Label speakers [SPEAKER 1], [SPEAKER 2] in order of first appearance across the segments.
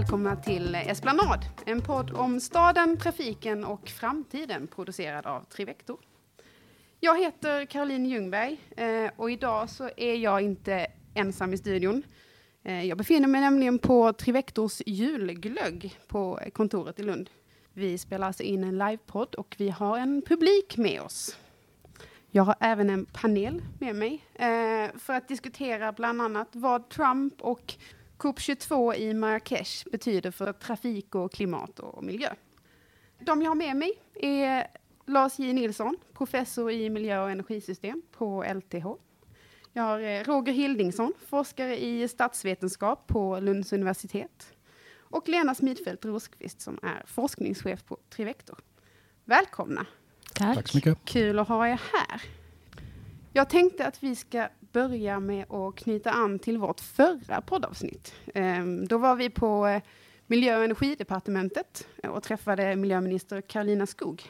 [SPEAKER 1] välkomna till Esplanad, en podd om staden, trafiken och framtiden producerad av Trivector. Jag heter Caroline Ljungberg eh, och idag så är jag inte ensam i studion. Eh, jag befinner mig nämligen på Trivectors julglögg på kontoret i Lund. Vi spelar alltså in en livepodd och vi har en publik med oss. Jag har även en panel med mig eh, för att diskutera bland annat vad Trump och COP22 i Marrakesh betyder för trafik och klimat och miljö. De jag har med mig är Lars J Nilsson, professor i miljö och energisystem på LTH. Jag har eh, Roger Hildingsson, forskare i statsvetenskap på Lunds universitet. Och Lena Smidfeldt Rosqvist som är forskningschef på Trivector. Välkomna!
[SPEAKER 2] Tack. Tack så mycket.
[SPEAKER 1] Kul att ha er här. Jag tänkte att vi ska börja med att knyta an till vårt förra poddavsnitt. Ehm, då var vi på eh, Miljö och energidepartementet eh, och träffade miljöminister Karolina Skog.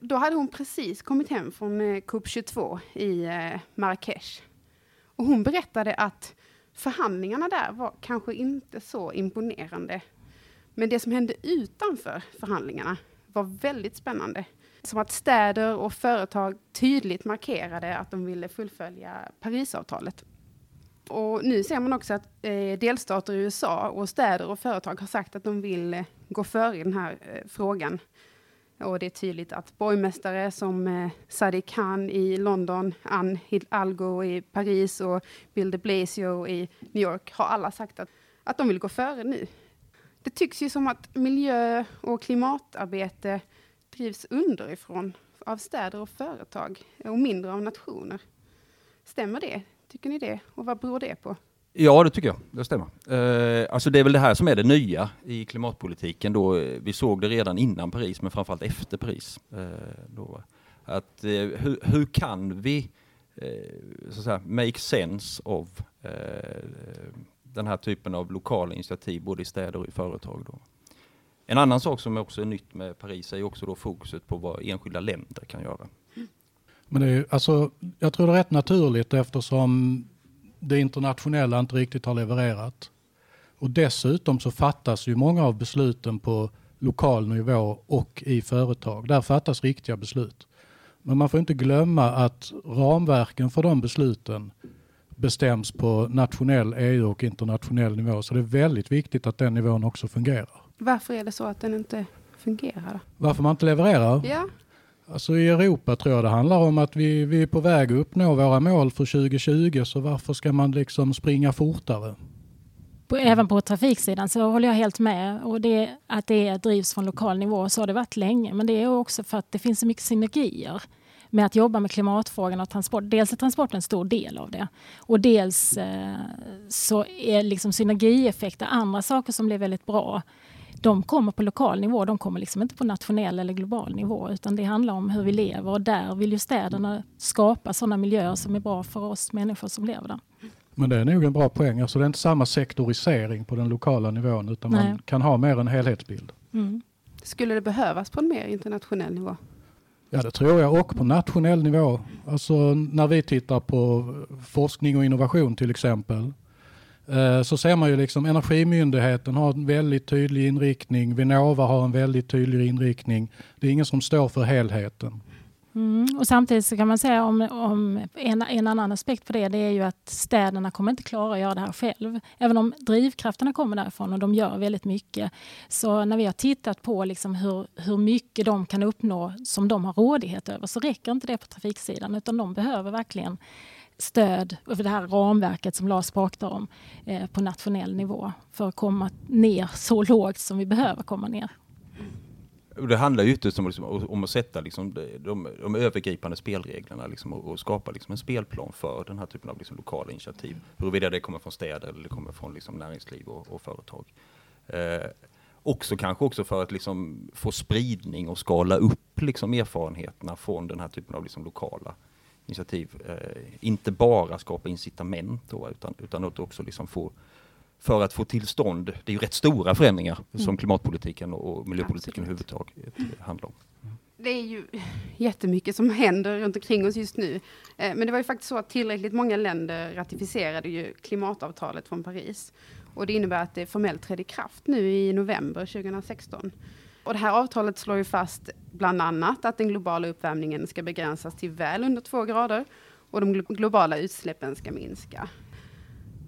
[SPEAKER 1] Då hade hon precis kommit hem från eh, COP22 i Marrakesh. Och hon berättade att förhandlingarna där var kanske inte så imponerande. Men det som hände utanför förhandlingarna var väldigt spännande som att städer och företag tydligt markerade att de ville fullfölja Parisavtalet. Och nu ser man också att eh, delstater i USA och städer och företag har sagt att de vill eh, gå före i den här eh, frågan. Och det är tydligt att borgmästare som eh, Sadiq Khan i London, Anne Hidalgo i Paris och Bill de Blasio i New York har alla sagt att, att de vill gå före nu. Det tycks ju som att miljö och klimatarbete drivs underifrån av städer och företag och mindre av nationer. Stämmer det? Tycker ni det? Och vad beror det på?
[SPEAKER 3] Ja, det tycker jag. Det stämmer. Eh, alltså det är väl det här som är det nya i klimatpolitiken. Då, vi såg det redan innan Paris, men framförallt efter Paris. Eh, då, att, eh, hur, hur, kan vi eh, så att säga, make sense of eh, den här typen av lokala initiativ, både i städer och i företag? Då? En annan sak som också är nytt med Paris är också då fokuset på vad enskilda länder kan göra. Mm.
[SPEAKER 2] Men det är, alltså, jag tror det är rätt naturligt eftersom det internationella inte riktigt har levererat. Och dessutom så fattas ju många av besluten på lokal nivå och i företag. Där fattas riktiga beslut. Men man får inte glömma att ramverken för de besluten bestäms på nationell, EU och internationell nivå. Så det är väldigt viktigt att den nivån också fungerar.
[SPEAKER 1] Varför är det så att den inte fungerar?
[SPEAKER 2] Varför man inte levererar?
[SPEAKER 1] Ja.
[SPEAKER 2] Alltså i Europa tror jag det handlar om att vi, vi är på väg att uppnå våra mål för 2020 så varför ska man liksom springa fortare?
[SPEAKER 4] Även på trafiksidan så håller jag helt med. Och det, att det drivs från lokal nivå så har det varit länge. Men det är också för att det finns så mycket synergier med att jobba med klimatfrågan och transport. Dels är transport en stor del av det och dels eh, så är liksom synergieffekter andra saker som blir väldigt bra de kommer på lokal nivå, de kommer liksom inte på nationell eller global nivå utan det handlar om hur vi lever och där vill ju städerna skapa sådana miljöer som är bra för oss människor som lever där.
[SPEAKER 2] Men det är nog en bra poäng, alltså det är inte samma sektorisering på den lokala nivån utan Nej. man kan ha mer en helhetsbild. Mm.
[SPEAKER 1] Skulle det behövas på en mer internationell nivå?
[SPEAKER 2] Ja det tror jag och på nationell nivå. Alltså när vi tittar på forskning och innovation till exempel Eh, så ser man ju liksom Energimyndigheten har en väldigt tydlig inriktning, Vinnova har en väldigt tydlig inriktning. Det är ingen som står för helheten.
[SPEAKER 4] Mm, och samtidigt så kan man säga om, om en, en, annan aspekt på det, det är ju att städerna kommer inte klara att göra det här själv. Även om drivkrafterna kommer därifrån och de gör väldigt mycket. Så när vi har tittat på liksom hur, hur mycket de kan uppnå som de har rådighet över så räcker inte det på trafiksidan utan de behöver verkligen stöd för det här ramverket som Lars pratar om eh, på nationell nivå för att komma ner så lågt som vi behöver komma ner.
[SPEAKER 3] Det handlar ju ytterst om, liksom, om att sätta liksom, de, de övergripande spelreglerna liksom, och, och, skapa liksom, en spelplan för den här typen av liksom, lokala initiativ. Huruvida det kommer från städer eller det kommer från liksom, näringsliv och, och företag. Eh, också kanske också för att liksom, få spridning och skala upp liksom, erfarenheterna från den här typen av liksom, lokala initiativ eh, inte bara skapa incitament då, utan, utan att också liksom få för att få tillstånd, det är ju rätt stora förändringar mm. som klimatpolitiken och miljöpolitiken överhuvudtaget handlar om.
[SPEAKER 1] Det är ju jättemycket som händer runt omkring oss just nu. Eh, men det var ju faktiskt så att tillräckligt många länder ratificerade ju klimatavtalet från Paris. Och det innebär att det formellt trädde i kraft nu i november 2016. Och det här avtalet slår ju fast bland annat att den globala uppvärmningen ska begränsas till väl under två grader och de globala utsläppen ska minska.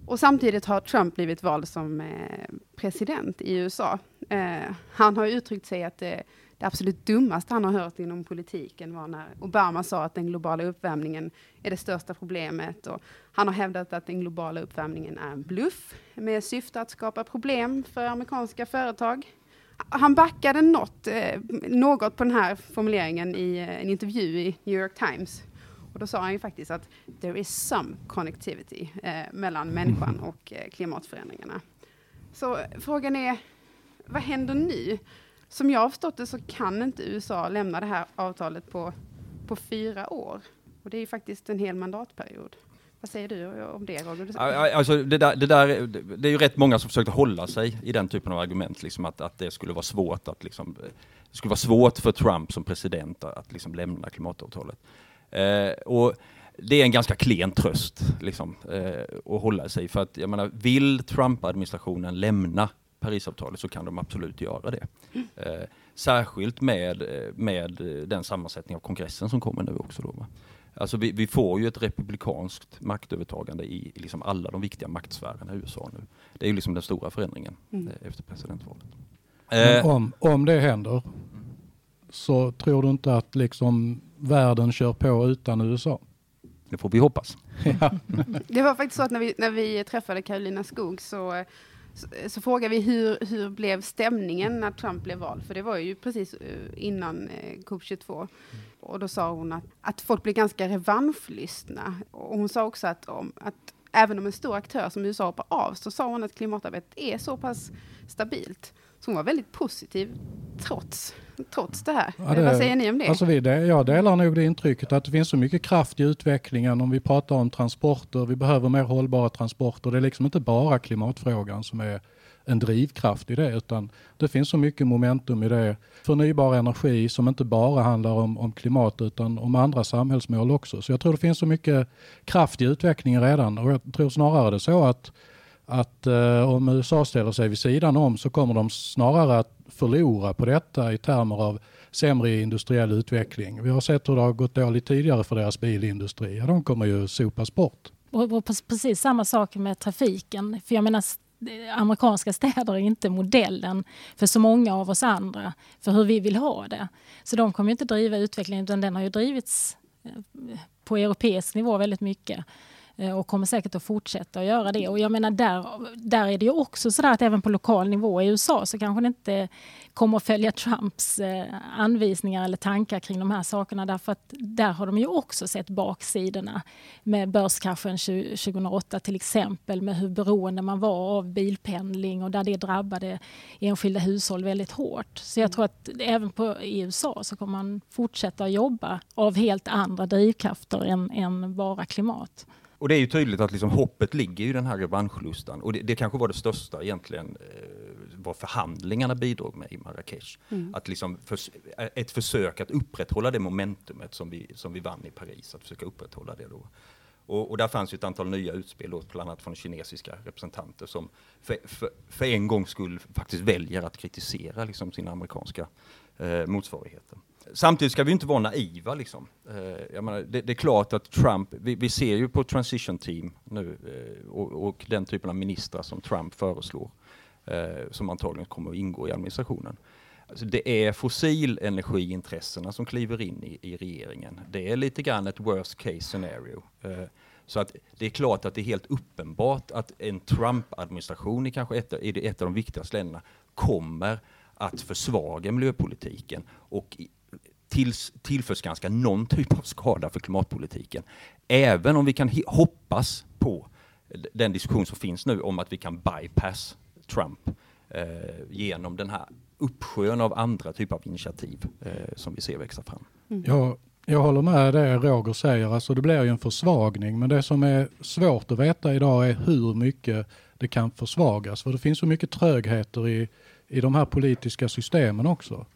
[SPEAKER 1] Och samtidigt har Trump blivit vald som eh, president i USA. Eh, han har uttryckt sig att det, det absolut dummaste han har hört inom politiken var när Obama sa att den globala uppvärmningen är det största problemet. Och han har hävdat att den globala uppvärmningen är en bluff med syfte att skapa problem för amerikanska företag. Han backade något, eh, något på den här formuleringen i en intervju i New York Times. Och då sa han ju faktiskt att there is some connectivity eh, mellan människan mm. och eh, klimatförändringarna. Så frågan är, vad händer nu? Som jag har förstått det så kan inte USA lämna det här avtalet på, på fyra år. Och det är ju faktiskt en hel mandatperiod. Vad säger du om det Roger?
[SPEAKER 3] Alltså, det, där, det, där, det är ju rätt många som försökte hålla sig i den typen av argument, liksom att, att det skulle vara svårt att liksom, det skulle vara svårt för Trump som president att, liksom lämna klimatavtalet. Eh, och det är en ganska klen tröst liksom, eh, att hålla sig för att jag menar, vill Trump-administrationen lämna Parisavtalet så kan de absolut göra det. Eh, särskilt med, eh, med den sammansättning av kongressen som kommer nu också. Då, va? Alltså vi, vi, får ju ett republikanskt maktövertagande i, i liksom alla de viktiga maktsfärerna i USA nu. Det är ju liksom den stora förändringen mm. Eh, efter presidentvalet.
[SPEAKER 2] Eh. om, om det händer så tror du inte att liksom världen kör på utan USA?
[SPEAKER 3] Det får vi hoppas.
[SPEAKER 1] Ja. det var faktiskt så att när vi, när vi träffade Karolina Skog så, så, så frågade vi hur, hur blev stämningen när Trump blev vald? För det var ju precis eh, innan eh, COP22. Och då sa hon att, att folk blir ganska revanschlystna. Och hon sa också att, om, att även om en stor aktör som USA hoppar av, så sa hon att klimatarbetet är så pass stabilt. Så hon var väldigt positiv trots, trots det här. Ja, det, Vad säger ni om det?
[SPEAKER 2] Alltså vi? Jag delar nog det intrycket att det finns så mycket kraft i utvecklingen om vi pratar om transporter. Vi behöver mer hållbara transporter. Det är liksom inte bara klimatfrågan som är en drivkraft i det, utan det finns så mycket momentum i det. Förnybar energi som inte bara handlar om, om klimat utan om andra samhällsmål också. Så jag tror det finns så mycket kraft i utvecklingen redan och jag tror snarare det så att att eh, om USA ställer sig vid sidan om så kommer de snarare att förlora på detta i termer av sämre industriell utveckling. Vi har sett hur det har gått dåligt tidigare för deras bilindustri. Ja, de kommer ju sopas bort.
[SPEAKER 4] Och precis samma sak med trafiken. För jag menar, amerikanska städer är inte modellen för så många av oss andra för hur vi vill ha det. Så de kommer inte driva utvecklingen utan den har ju drivits eh, på europeisk nivå väldigt mycket. Eh, och kommer säkert att fortsätta att göra det. Och jag menar där, där är det ju också så att även på lokal nivå i USA så kanske det inte kommer att följa Trumps eh, anvisningar eller tankar kring de här sakerna därför att där har de ju också sett baksidorna med börskraschen 2008 till exempel med hur beroende man var av bilpendling och där det drabbade enskilda hushåll väldigt hårt. Så jag tror att även på, i USA så kommer man fortsätta att jobba av helt andra drivkrafter än, än bara klimat.
[SPEAKER 3] Och det är ju tydligt att liksom hoppet ligger i den här revanschlustan. Och det, det kanske var det största egentligen, eh, vad förhandlingarna bidrog med i Marrakesh. Mm. Att liksom för, ett försök att upprätthålla det momentumet som vi, som vi vann i Paris, att försöka upprätthålla det då. Och, och där fanns ju ett antal nya utspel, då, bland annat från kinesiska representanter som för, för, för en gångs skull faktiskt väljer att kritisera liksom, sina amerikanska eh, motsvarigheter samtidigt ska vi inte vara naiva. Liksom. Eh, jag menar, det, det, är klart att Trump, vi, vi ser ju på transition team nu eh, och, och, den typen av ministrar som Trump föreslår, eh, som antagligen kommer att ingå i administrationen. Alltså det är fossilenergiintressena som kliver in i, i, regeringen. Det är lite grann ett worst case scenario. Eh, så att det är klart att det är helt uppenbart att en Trump-administration i kanske ett, i ett av de viktigaste länderna kommer att försvaga miljöpolitiken och tills, tillförskanska någon typ av skada för klimatpolitiken. Även om vi kan hoppas på den diskussion som finns nu om att vi kan bypass Trump eh, genom den här uppsjön av andra typer av initiativ eh, som vi ser växa fram.
[SPEAKER 2] Mm. Jag, jag håller med det Roger säger, alltså det blir ju en försvagning men det som är svårt att veta idag är hur mycket det kan försvagas för det finns så mycket trögheter i, i de här politiska systemen också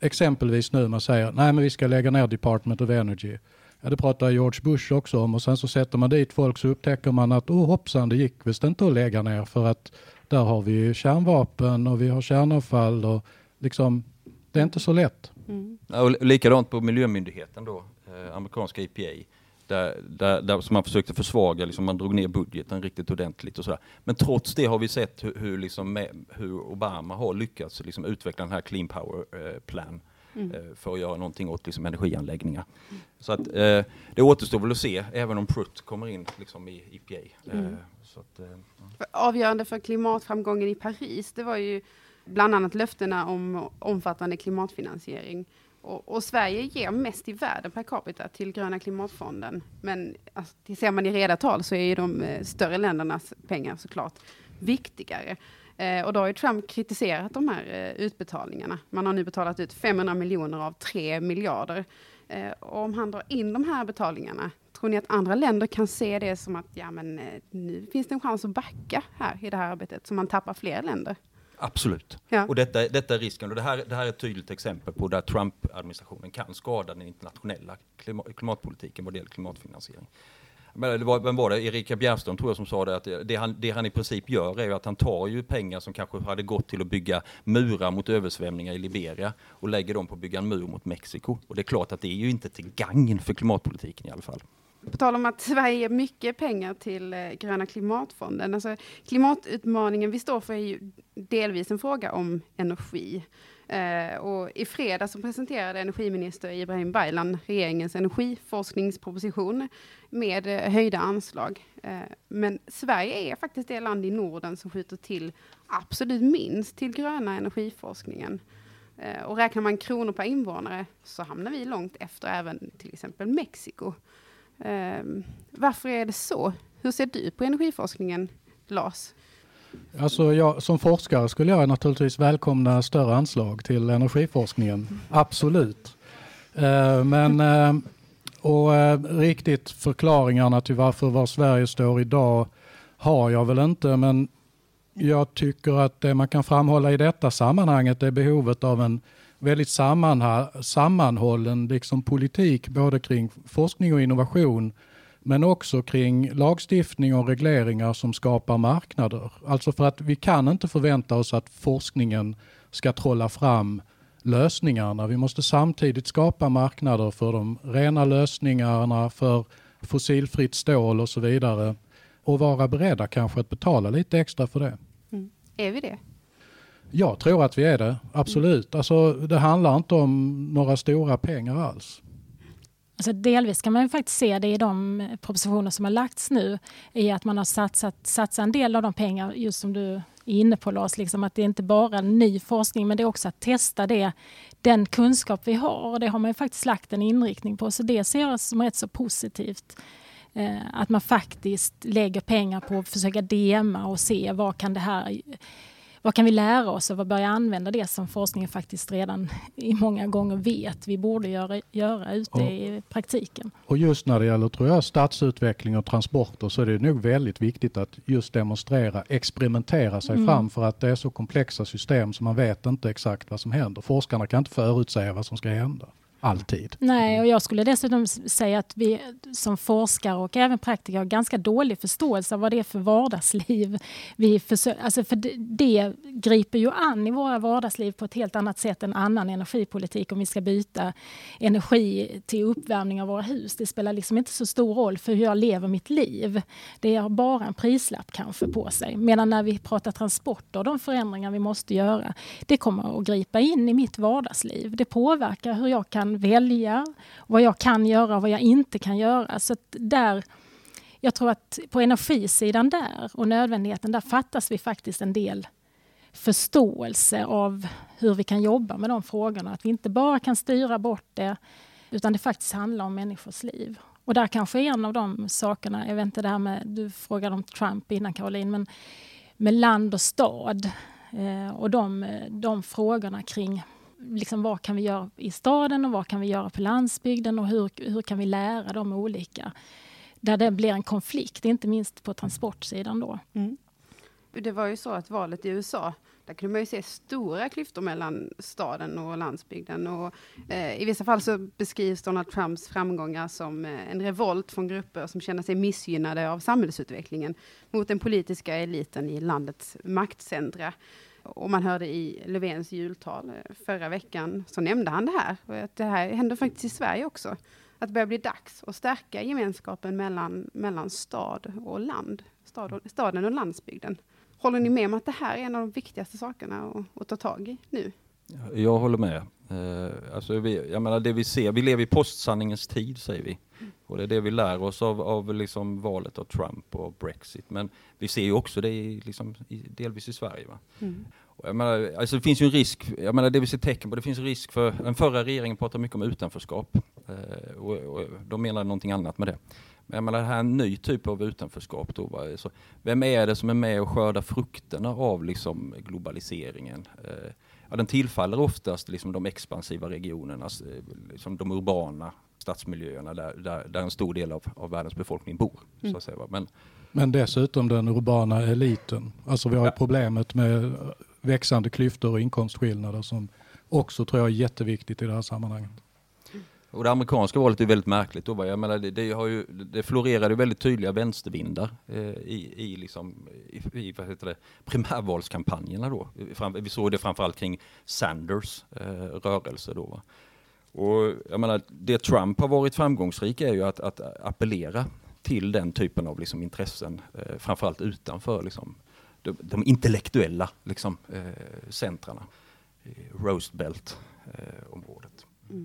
[SPEAKER 2] exempelvis nu man säger nej men vi ska lägga ner Department of Energy. Ja, det pratar George Bush också om och sen så sätter man dit folk så upptäcker man att oh hoppsan det gick visst inte att lägga ner för att Där har vi kärnvapen och vi har kärnavfall och liksom, det är inte så lätt.
[SPEAKER 3] Mm. och likadant på miljömyndigheten då, eh, amerikanska EPA. Där, där, där som man försökte försvaga, liksom man drog ner budgeten riktigt ordentligt och sådär. Men trots det har vi sett hur, hur, liksom med, hur Obama har lyckats liksom utveckla den här Clean Power eh, Plan mm. eh, för att göra någonting åt liksom, energianläggningar. Mm. Så att, eh, det återstår väl att se, även om Prutt kommer in liksom, i EPA. Eh, mm. Att,
[SPEAKER 1] eh, ja. Avgörande för klimatframgången i Paris, det var ju bland annat löftena om omfattande klimatfinansiering. Och, och, Sverige ger mest i världen per capita till Gröna klimatfonden. Men alltså, ser man i reda tal så är ju de eh, större ländernas pengar såklart viktigare. Eh, och då har ju Trump kritiserat de här eh, utbetalningarna. Man har nu betalat ut 500 miljoner av 3 miljarder. Eh, och om han drar in de här betalningarna, tror ni att andra länder kan se det som att ja, men, eh, nu finns det en chans att backa här i det här arbetet, så man tappar fler länder?
[SPEAKER 3] Absolut. Ja. Och detta, detta är risken. Och det, här, det här är ett tydligt exempel på där Trump-administrationen kan skada den internationella klimatpolitiken vad det gäller klimatfinansiering. Men det var, vem var det? Erika Bjärström tror jag som sa det, att det han, det han i princip gör är att han tar ju pengar som kanske hade gått till att bygga murar mot översvämningar i Liberia och lägger dem på att bygga en mur mot Mexiko. Och det är klart att det är ju inte till gagn för klimatpolitiken i alla fall.
[SPEAKER 1] På tal om att Sverige ger mycket pengar till eh, Gröna klimatfonden. Alltså, klimatutmaningen vi står för är ju delvis en fråga om energi. Eh, och I fredags så presenterade energiminister Ibrahim Baylan regeringens energiforskningsproposition med eh, höjda anslag. Eh, men Sverige är faktiskt det land i Norden som skjuter till absolut minst till gröna energiforskningen. Eh, och räknar man kronor per invånare så hamnar vi långt efter även till exempel Mexiko. Ehm, varför är det så? Hur ser du på energiforskningen, Lars?
[SPEAKER 2] Alltså jag, som forskare skulle jag naturligtvis välkomna större anslag till energiforskningen. Absolut. Eh, men eh, och eh, riktigt förklaringarna till varför var Sverige står idag har jag väl inte, men jag tycker att det man kan framhålla i detta sammanhanget är behovet av en väldigt sammanhållen liksom politik både kring forskning och innovation men också kring lagstiftning och regleringar som skapar marknader. Alltså för att vi kan inte förvänta oss att forskningen ska trolla fram lösningarna. Vi måste samtidigt skapa marknader för de rena lösningarna, för fossilfritt stål och så vidare och vara beredda kanske att betala lite extra för det.
[SPEAKER 1] Mm. Är vi det?
[SPEAKER 2] Jag tror att vi är det, absolut. Mm. Alltså, det handlar inte om några stora pengar alls.
[SPEAKER 4] Alltså delvis kan man ju faktiskt se det i de propositioner som har lagts nu, i att man har satsat, satsat en del av de pengar, just som du är inne på Lars, liksom att det är inte bara ny forskning, men det är också att testa det, den kunskap vi har. Och det har man faktiskt lagt en inriktning på, så det ser jag som rätt så positivt. Eh, att man faktiskt lägger pengar på att försöka dema och se vad kan det här vad kan vi lära oss och börja använda det som forskningen faktiskt redan i många gånger vet vi borde göra, göra ute och, i praktiken.
[SPEAKER 2] Och just när det gäller tror jag, stadsutveckling och transporter så är det nog väldigt viktigt att just demonstrera, experimentera sig mm. fram för att det är så komplexa system så man vet inte exakt vad som händer. Forskarna kan inte förutsäga vad som ska hända alltid.
[SPEAKER 4] Nej, och jag skulle dessutom säga att vi som forskare och även praktiker har ganska dålig förståelse av vad det är för vardagsliv. Vi försöker, alltså för det, det griper ju an i våra vardagsliv på ett helt annat sätt än annan energipolitik om vi ska byta energi till uppvärmning av våra hus. Det spelar liksom inte så stor roll för hur jag lever mitt liv. Det har bara en prislapp kanske på sig. Medan när vi pratar transporter och de förändringar vi måste göra, det kommer att gripa in i mitt vardagsliv. Det påverkar hur jag kan välja, vad jag kan göra och vad jag inte kan göra. Så där, jag tror att på energisidan där och nödvändigheten, där fattas vi faktiskt en del förståelse av hur vi kan jobba med de frågorna. Att vi inte bara kan styra bort det, utan det faktiskt handlar om människors liv. Och där kanske är en av de sakerna, jag vet inte det här med, du frågade om Trump innan Caroline, men med land och stad eh, och de, de frågorna kring liksom, vad kan vi göra i staden och vad kan vi göra på landsbygden och hur, hur kan vi lära de olika? Där det blir en konflikt, inte minst på transportsidan då. Mm.
[SPEAKER 1] Det var ju så att valet i USA där kunde man ju se stora klyftor mellan staden och landsbygden. Och, eh, I vissa fall så beskrivs Donald Trumps framgångar som eh, en revolt från grupper som känner sig missgynnade av samhällsutvecklingen mot den politiska eliten i landets maktcentra. Och man hörde i Löfvens jultal eh, förra veckan, så nämnde han det här. Att det här händer faktiskt i Sverige också. Att det börjar bli dags att stärka gemenskapen mellan, mellan stad och land. Stad och, staden och landsbygden. Håller ni med om att det här är en av de viktigaste sakerna att, att ta tag i nu?
[SPEAKER 3] Jag håller med. Eh, alltså vi, jag menar det vi ser, vi lever i postsanningens tid säger vi. Och det är det vi lär oss av, av liksom valet av Trump och Brexit. Men vi ser ju också det i, liksom, i, delvis i Sverige. Va? Mm. Menar, alltså det finns ju en risk, jag menar det vi ser tecken på, det finns en risk för, den förra regeringen pratade mycket om utanförskap. Eh, och, och de menar någonting annat med det. Men jag menar, det här är en ny typ av utanförskap. Då, va? Så vem är det som är med och skördar frukterna av liksom, globaliseringen? Eh, ja, den tillfaller oftast liksom, de expansiva regionerna, liksom, de urbana stadsmiljöerna där, där, där, en stor del av, av världens befolkning bor. Mm. Så att säga, Men,
[SPEAKER 2] Men dessutom den urbana eliten. Alltså vi har ja. problemet med växande klyftor och inkomstskillnader som också tror jag är jätteviktigt i det här sammanhanget.
[SPEAKER 3] Och det amerikanska valet är väldigt märkligt. Då, jag menar, det, det, har ju, det florerade väldigt tydliga vänstervindar eh, i, i, liksom, i, i vad heter det, primärvalskampanjerna. Då. vi såg det framförallt kring Sanders eh, rörelse. Då, va? Och jag menar, det Trump har varit framgångsrik är ju att, att appellera till den typen av liksom, intressen, eh, framförallt utanför liksom, de, de intellektuella liksom, eh, centrarna, Roast Belt-området. Eh,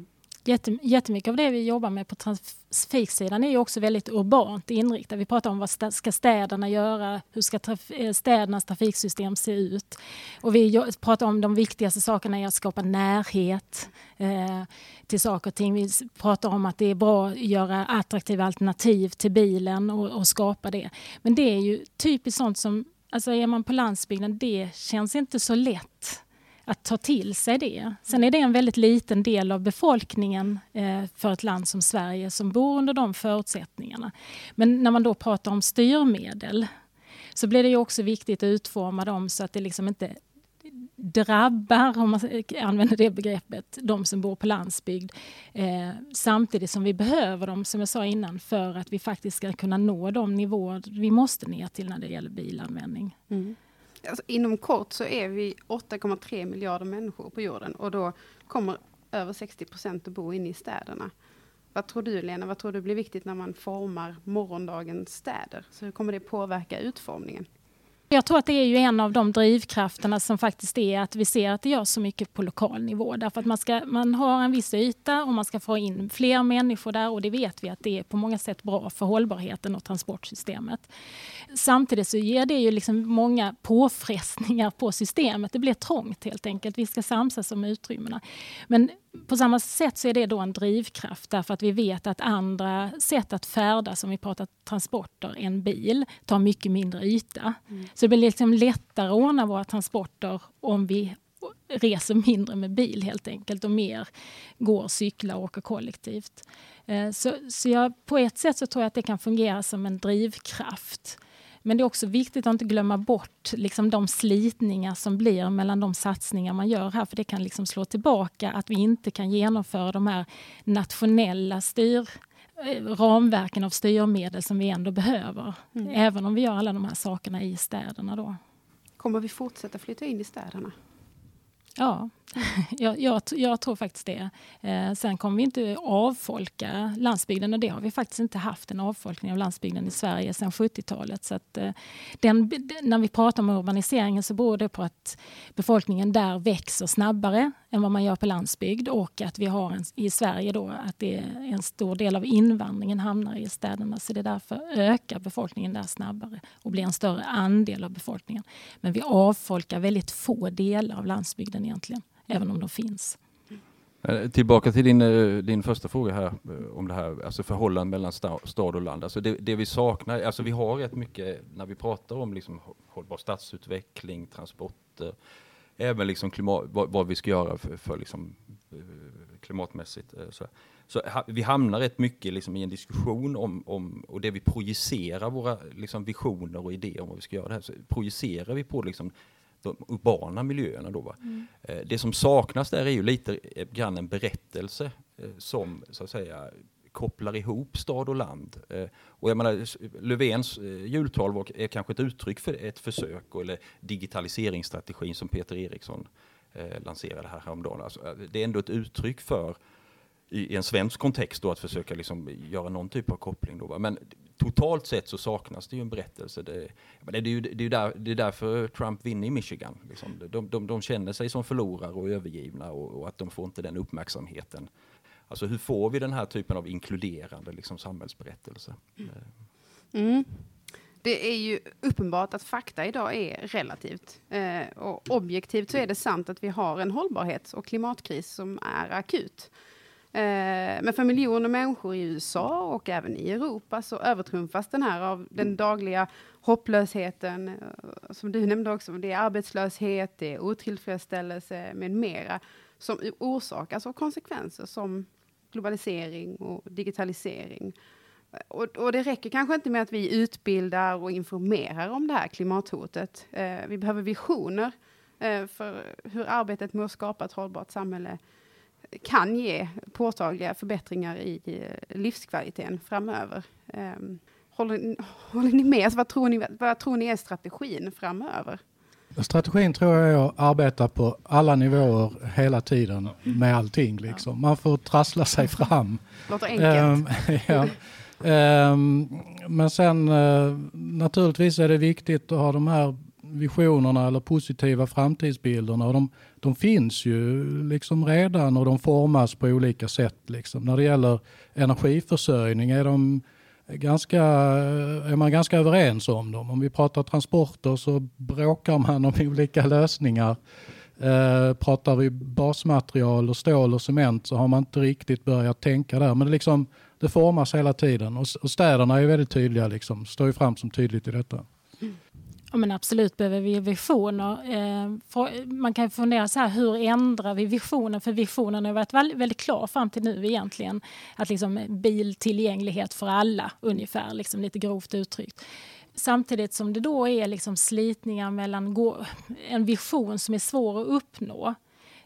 [SPEAKER 4] jättemycket av det vi jobbar med på trafiksidan är ju också väldigt urbant inriktat. Vi pratar om vad ska städerna göra, hur ska traf eh, städernas trafiksystem se ut? Och vi pratar om de viktigaste sakerna är att skapa närhet eh, till saker och ting. Vi pratar om att det är bra att göra attraktiva alternativ till bilen och, och skapa det. Men det är ju typiskt sånt som, alltså är man på landsbygden, det känns inte så lätt att ta till sig det. Sen är det en väldigt liten del av befolkningen eh, för ett land som Sverige som bor under de förutsättningarna. Men när man då pratar om styrmedel så blir det ju också viktigt att utforma dem så att det liksom inte drabbar, om man använder det begreppet, de som bor på landsbygd. Eh, samtidigt som vi behöver dem, som jag sa innan, för att vi faktiskt ska kunna nå de nivåer vi måste ner till när det gäller bilanvändning. Mm.
[SPEAKER 1] Alltså, inom kort så är vi 8,3 miljarder människor på jorden och då kommer över 60 procent att bo inne i städerna. Vad tror du Lena, vad tror du blir viktigt när man formar morgondagens städer? Så hur kommer det påverka utformningen?
[SPEAKER 4] Jag tror att det är ju en av de drivkrafterna som faktiskt är att vi ser att det görs så mycket på lokal nivå. Därför att man, ska, man har en viss yta och man ska få in fler människor där och det vet vi att det är på många sätt bra för hållbarheten och transportsystemet. Samtidigt så ger det ju liksom många påfrestningar på systemet. Det blir trångt helt enkelt. Vi ska samsas om utrymmena. Men på samma sätt så är det då en drivkraft därför att vi vet att andra sätt att färdas, om vi pratar transporter, än bil, tar mycket mindre yta. Mm. Så det blir liksom lättare att ordna våra transporter om vi reser mindre med bil helt enkelt och mer går, cyklar och åker kollektivt. Eh, så, så jag, på ett sätt så tror jag att det kan fungera som en drivkraft. Men det är också viktigt att inte glömma bort liksom de slitningar som blir mellan de satsningar man gör här, för det kan liksom slå tillbaka att vi inte kan genomföra de här nationella styr eh, ramverken av styrmedel som vi ändå behöver. Mm. Även om vi gör alla de här sakerna i städerna. Då.
[SPEAKER 1] Kommer vi fortsätta flytta in i städerna?
[SPEAKER 4] Ja, jag, jag, jag, tror faktiskt det. Eh, sen kommer vi inte avfolka landsbygden och det har vi faktiskt inte haft en avfolkning av landsbygden i Sverige sedan 70-talet. Så att, eh, den, när vi pratar om urbaniseringen så beror det på att befolkningen där växer snabbare än vad man gör på landsbygd och att vi har en, i Sverige då att det är en stor del av invandringen hamnar i städerna. Så det är därför ökar befolkningen där snabbare och blir en större andel av befolkningen. Men vi avfolkar väldigt få delar av landsbygden egentligen även om de finns.
[SPEAKER 3] Eh, tillbaka till din, eh, din första fråga här eh, om det här, alltså förhållandet mellan stad och land. Alltså det, det, vi saknar, alltså vi har rätt mycket när vi pratar om liksom hållbar stadsutveckling, transporter, även liksom klimat, vad, vad vi ska göra för, för liksom, klimatmässigt. Så, så vi hamnar rätt mycket liksom i en diskussion om, om, och det vi projicerar våra liksom visioner och idéer om vad vi ska göra, det här, så projicerar vi på liksom de urbana miljöerna. Då, va? Mm. Det som saknas där är ju lite grann en berättelse som så att säga kopplar ihop stad och land. Och jag menar, Löfvens jultal är kanske ett uttryck för ett försök, eller digitaliseringsstrategin som Peter Eriksson lanserade här häromdagen. Alltså, det är ändå ett uttryck för i, en svensk kontext då att försöka liksom göra någon typ av koppling. Då, Men totalt sett så saknas det ju en berättelse. Det, det, är, ju, det, är, där, det är därför Trump vinner i Michigan. Liksom. De, de, de känner sig som förlorare och övergivna och, och, att de får inte den uppmärksamheten. Alltså hur får vi den här typen av inkluderande liksom, samhällsberättelse?
[SPEAKER 1] Mm. Det är ju uppenbart att fakta idag är relativt. Eh, och objektivt så är det sant att vi har en hållbarhets och klimatkris som är akut. Eh, men för miljoner människor i USA och även i Europa så övertrumfas den här av den dagliga hopplösheten, eh, som du nämnde också, det är arbetslöshet, det är otillfredsställelse med mera, som orsakas av konsekvenser som globalisering och digitalisering. Och, och, det räcker kanske inte med att vi utbildar och informerar om det här klimathotet. Eh, vi behöver visioner eh, för hur arbetet med att skapa ett hållbart samhälle kan ge påtagliga förbättringar i livskvaliteten framöver. Um, håller, håller ni med? Alltså, vad, tror ni, vad tror ni är strategin framöver?
[SPEAKER 2] Strategin tror jag är att arbeta på alla nivåer hela tiden med allting. Liksom. Man får trassla sig fram.
[SPEAKER 1] Låter enkelt. Um, ja.
[SPEAKER 2] um, men sen uh, naturligtvis är det viktigt att ha de här visionerna eller positiva framtidsbilderna. Och de, de finns ju liksom redan och de formas på olika sätt. Liksom. När det gäller energiförsörjning är, de ganska, är man ganska överens om dem. Om vi pratar transporter så bråkar man om olika lösningar. Eh, pratar vi basmaterial och stål och cement så har man inte riktigt börjat tänka där. Men det, liksom, det formas hela tiden och, och städerna är väldigt tydliga, liksom, står ju fram som tydligt i detta.
[SPEAKER 4] Ja, men absolut behöver vi visioner. Eh, man kan fundera så här, hur ändrar vi visionen? För visionen har varit väldigt klar fram till nu egentligen. Att liksom biltillgänglighet för alla, ungefär, liksom lite grovt uttryckt. Samtidigt som det då är liksom slitningar mellan en vision som är svår att uppnå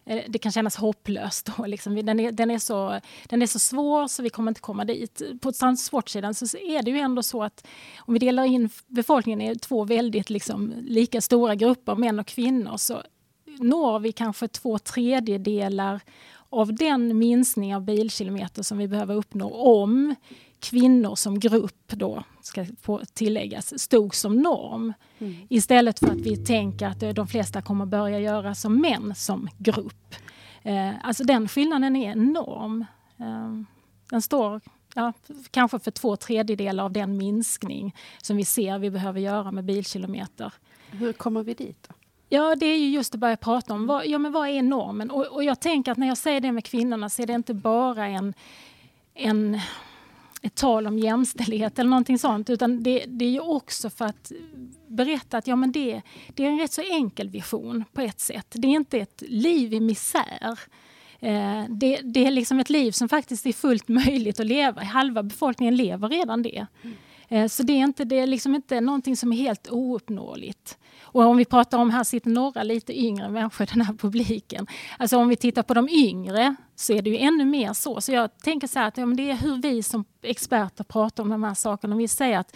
[SPEAKER 4] Eh, det kan kännas hopplöst. Då, liksom. den, är, den, är så, den är så svår så vi kommer inte komma dit. På transportsidan så är det ju ändå så att om vi delar in befolkningen i två väldigt liksom, lika stora grupper, män och kvinnor, så når vi kanske två tredjedelar av den minskning av bilkilometer som vi behöver uppnå om kvinnor som grupp då, ska tilläggas, stod som norm. Mm. Istället för att vi tänker att de flesta kommer börja göra som män som grupp. Eh, alltså den skillnaden är enorm. Eh, den står ja, kanske för två tredjedelar av den minskning som vi ser vi behöver göra med bilkilometer.
[SPEAKER 1] Hur kommer vi dit? Då?
[SPEAKER 4] Ja, det är ju just att börja prata om vad, ja, men vad är normen? Och, och jag tänker att när jag säger det med kvinnorna så är det inte bara en, en ett tal om jämställdhet eller någonting sånt. Utan det, det är ju också för att berätta att ja, men det, det är en rätt så enkel vision på ett sätt. Det är inte ett liv i misär. Eh, det, det, är liksom ett liv som faktiskt är fullt möjligt att leva. Halva befolkningen lever redan det. Eh, så det är, inte, det är liksom inte någonting som är helt ouppnåeligt. Och om vi pratar om, här sitter några lite yngre människor i den här publiken. Alltså om vi tittar på de yngre så är det ju ännu mer så. Så jag tänker så här att ja, det är hur vi som experter pratar om de här sakerna. Om Vi säger att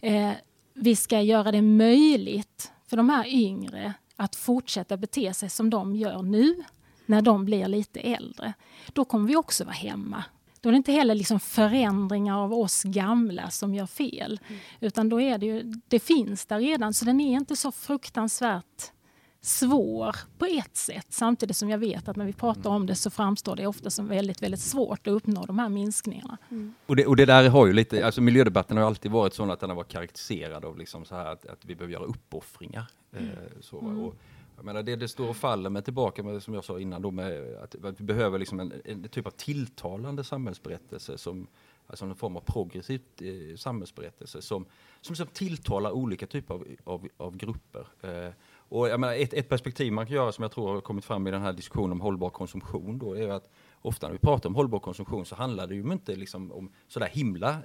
[SPEAKER 4] eh, vi ska göra det möjligt för de här yngre att fortsätta bete sig som de gör nu när de blir lite äldre. Då kommer vi också vara hemma då är det inte heller liksom förändringar av oss gamla som gör fel. Mm. Utan då är det ju, det finns där redan, så den är inte så fruktansvärt svår på ett sätt. Samtidigt som jag vet att när vi pratar om det så framstår det ofta som väldigt, väldigt svårt att uppnå de här minskningarna.
[SPEAKER 3] Mm. Och, det, och det där har ju lite, alltså miljödebatten har alltid varit sån att den har varit karaktäriserad av liksom så här att, att vi behöver göra uppoffringar. Mm. Eh, så, mm. och, jag menar, det det står och faller med tillbaka med, som jag sa innan, då, med att, vi behöver liksom en, en, typ av tilltalande samhällsberättelse som alltså en form av progressiv eh, samhällsberättelse som, som, som tilltalar olika typer av, av, av grupper. Eh, och jag menar, ett, ett perspektiv man kan göra som jag tror har kommit fram i den här diskussionen om hållbar konsumtion då är att ofta när vi pratar om hållbar konsumtion så handlar det ju inte liksom om sådär himla eh,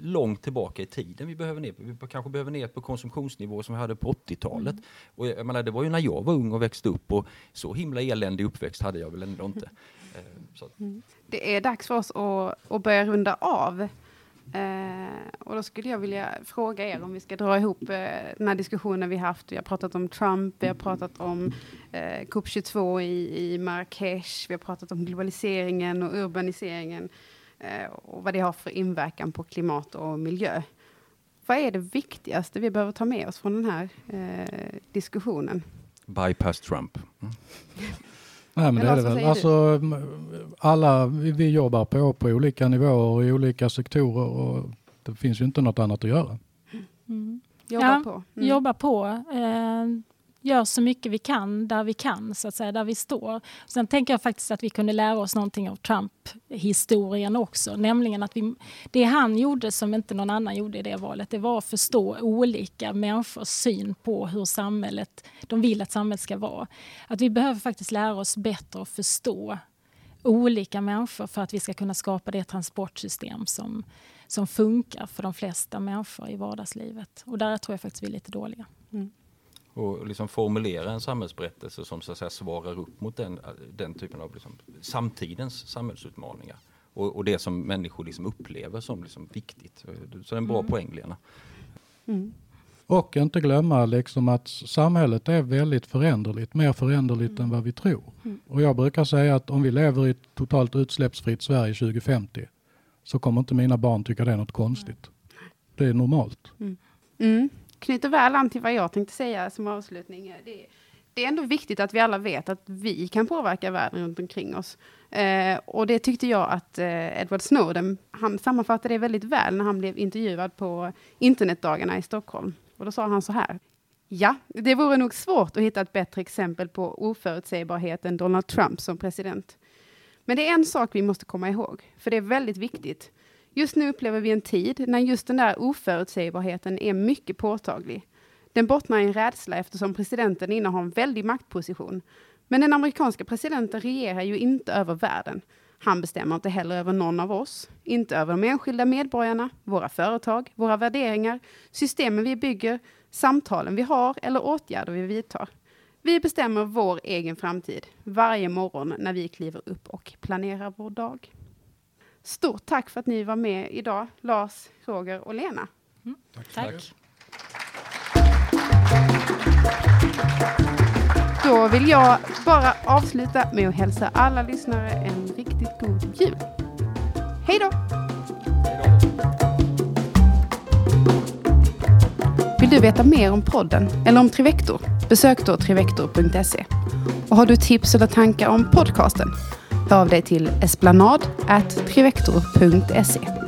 [SPEAKER 3] långt tillbaka i tiden vi behöver ner. Vi kanske behöver ner på konsumtionsnivå som vi hade på 80-talet. Mm. Och jag menar, det var ju när jag var ung och växte upp och så himla eländig uppväxt hade jag väl ändå inte.
[SPEAKER 1] Mm. Det är dags för oss att, att börja runda av. Eh, och då skulle jag vilja fråga er om vi ska dra ihop eh, den här diskussionen vi haft. Vi har pratat om Trump, vi har pratat om eh, COP22 i, i Marrakesh, vi har pratat om globaliseringen och urbaniseringen eh, och vad det har för inverkan på klimat och miljö. Vad är det viktigaste vi behöver ta med oss från den här eh, diskussionen?
[SPEAKER 3] Bypass Trump. Mm.
[SPEAKER 2] Nej, men det är det väl. Alltså, alla, vi, jobbar på, på olika nivåer och i olika sektorer och det finns ju inte något annat att göra.
[SPEAKER 4] Mm. Jobba ja, på. Mm. Jobba på. Eh, gör så mycket vi kan där vi kan, så att säga, där vi står. Sen tänker jag faktiskt att vi kunde lära oss någonting av Trump-historien också, nämligen att vi, det han gjorde som inte någon annan gjorde i det valet, det var att förstå olika människors syn på hur samhället, de vill att samhället ska vara. Att vi behöver faktiskt lära oss bättre att förstå olika människor för att vi ska kunna skapa det transportsystem som, som funkar för de flesta människor i vardagslivet. Och där tror jag faktiskt vi är lite dåliga. Mm
[SPEAKER 3] och liksom formulera en samhällsberättelse som så att säga svarar upp mot den, den typen av liksom, samtidens samhällsutmaningar. Och, och, det som människor liksom upplever som liksom viktigt. Så det är en bra mm. poäng Lena.
[SPEAKER 2] Mm. Och inte glömma liksom att samhället är väldigt föränderligt, mer föränderligt mm. än vad vi tror. Mm. Och jag brukar säga att om vi lever i ett totalt utsläppsfritt Sverige 2050 så kommer inte mina barn tycka det är något konstigt. Det är normalt.
[SPEAKER 1] Knyter väl an till vad jag tänkte säga som avslutning. Det, det är ändå viktigt att vi alla vet att vi kan påverka världen runt omkring oss. Eh, och det tyckte jag att eh, Edward Snowden, han sammanfattade det väldigt väl när han blev intervjuad på internetdagarna i Stockholm. Och då sa han så här. Ja, det vore nog svårt att hitta ett bättre exempel på oförutsägbarhet än Donald Trump som president. Men det är en sak vi måste komma ihåg, för det är väldigt viktigt. Just nu upplever vi en tid när just den där oförutsägbarheten är mycket påtaglig. Den bottnar i en rädsla eftersom presidenten innehar en väldig maktposition. Men den amerikanska presidenten regerar ju inte över världen. Han bestämmer inte heller över någon av oss, inte över de enskilda medborgarna, våra företag, våra värderingar, systemen vi bygger, samtalen vi har eller åtgärder vi vidtar. Vi bestämmer vår egen framtid varje morgon när vi kliver upp och planerar vår dag. Stort tack för att ni var med idag, Lars, Roger och Lena.
[SPEAKER 4] Mm. Tack. tack.
[SPEAKER 1] Då vill jag bara avsluta med att hälsa alla lyssnare en riktigt god jul. Hej då! Vill du veta mer om podden eller om Trivector? Besök då trivector.se. Och har du tips eller tankar om podcasten? Hör av dig till esplanad.trivector.se